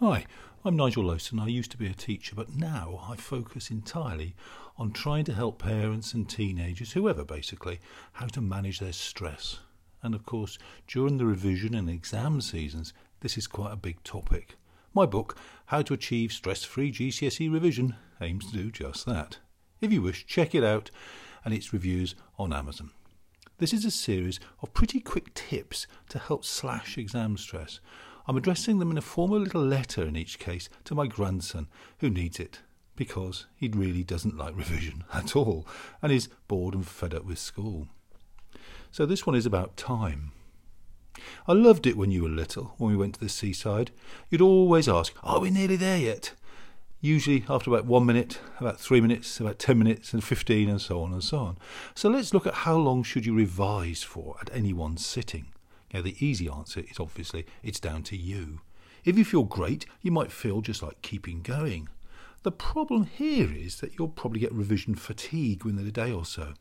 Hi, I'm Nigel Lowson. I used to be a teacher, but now I focus entirely on trying to help parents and teenagers, whoever basically, how to manage their stress. And of course, during the revision and exam seasons, this is quite a big topic. My book, How to Achieve Stress Free GCSE Revision, aims to do just that. If you wish, check it out and its reviews on Amazon. This is a series of pretty quick tips to help slash exam stress. I'm addressing them in a form of little letter in each case to my grandson, who needs it because he really doesn't like revision at all and is bored and fed up with school. So this one is about time. I loved it when you were little, when we went to the seaside. You'd always ask, Are we nearly there yet? Usually after about one minute, about three minutes, about ten minutes, and fifteen, and so on and so on. So let's look at how long should you revise for at any one sitting. Now, the easy answer is obviously it's down to you. If you feel great, you might feel just like keeping going. The problem here is that you'll probably get revision fatigue within a day or so.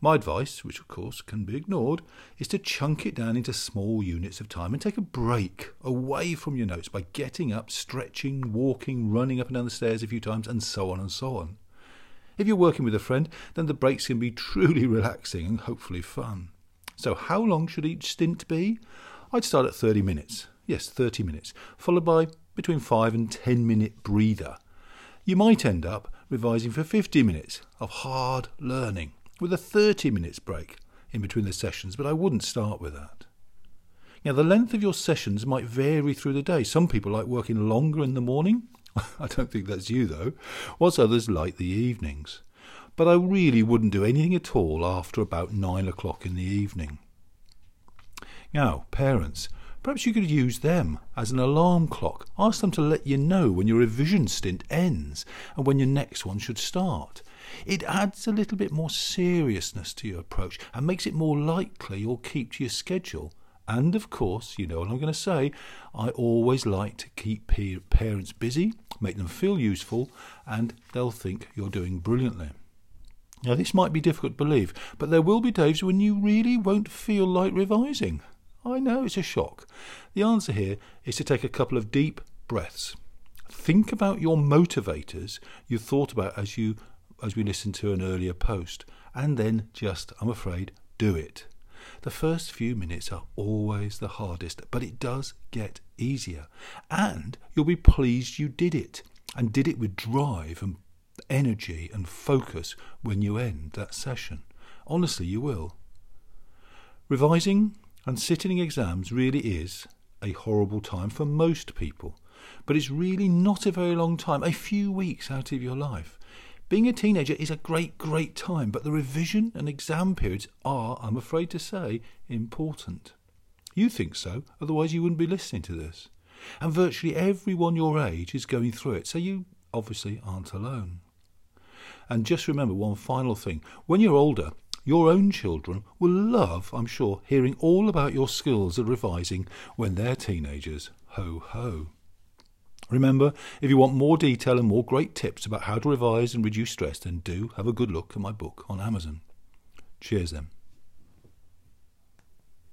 My advice, which of course can be ignored, is to chunk it down into small units of time and take a break away from your notes by getting up, stretching, walking, running up and down the stairs a few times, and so on and so on. If you're working with a friend, then the breaks can be truly relaxing and hopefully fun. So, how long should each stint be? I'd start at 30 minutes. Yes, 30 minutes, followed by between 5 and 10 minute breather. You might end up revising for 50 minutes of hard learning with a 30 minutes break in between the sessions, but I wouldn't start with that. Now, the length of your sessions might vary through the day. Some people like working longer in the morning. I don't think that's you, though, whilst others like the evenings but I really wouldn't do anything at all after about nine o'clock in the evening. Now, parents, perhaps you could use them as an alarm clock. Ask them to let you know when your revision stint ends and when your next one should start. It adds a little bit more seriousness to your approach and makes it more likely you'll keep to your schedule. And of course, you know what I'm going to say, I always like to keep parents busy, make them feel useful, and they'll think you're doing brilliantly. Now, this might be difficult to believe, but there will be days when you really won't feel like revising. I know it's a shock. The answer here is to take a couple of deep breaths. Think about your motivators you thought about as you as we listened to an earlier post, and then just, I'm afraid, do it. The first few minutes are always the hardest, but it does get easier. And you'll be pleased you did it, and did it with drive and energy and focus when you end that session. Honestly, you will. Revising and sitting exams really is a horrible time for most people, but it's really not a very long time, a few weeks out of your life. Being a teenager is a great, great time, but the revision and exam periods are, I'm afraid to say, important. You think so, otherwise, you wouldn't be listening to this. And virtually everyone your age is going through it, so you obviously aren't alone. And just remember one final thing when you're older, your own children will love, I'm sure, hearing all about your skills at revising when they're teenagers. Ho ho. Remember, if you want more detail and more great tips about how to revise and reduce stress, then do have a good look at my book on Amazon. Cheers then.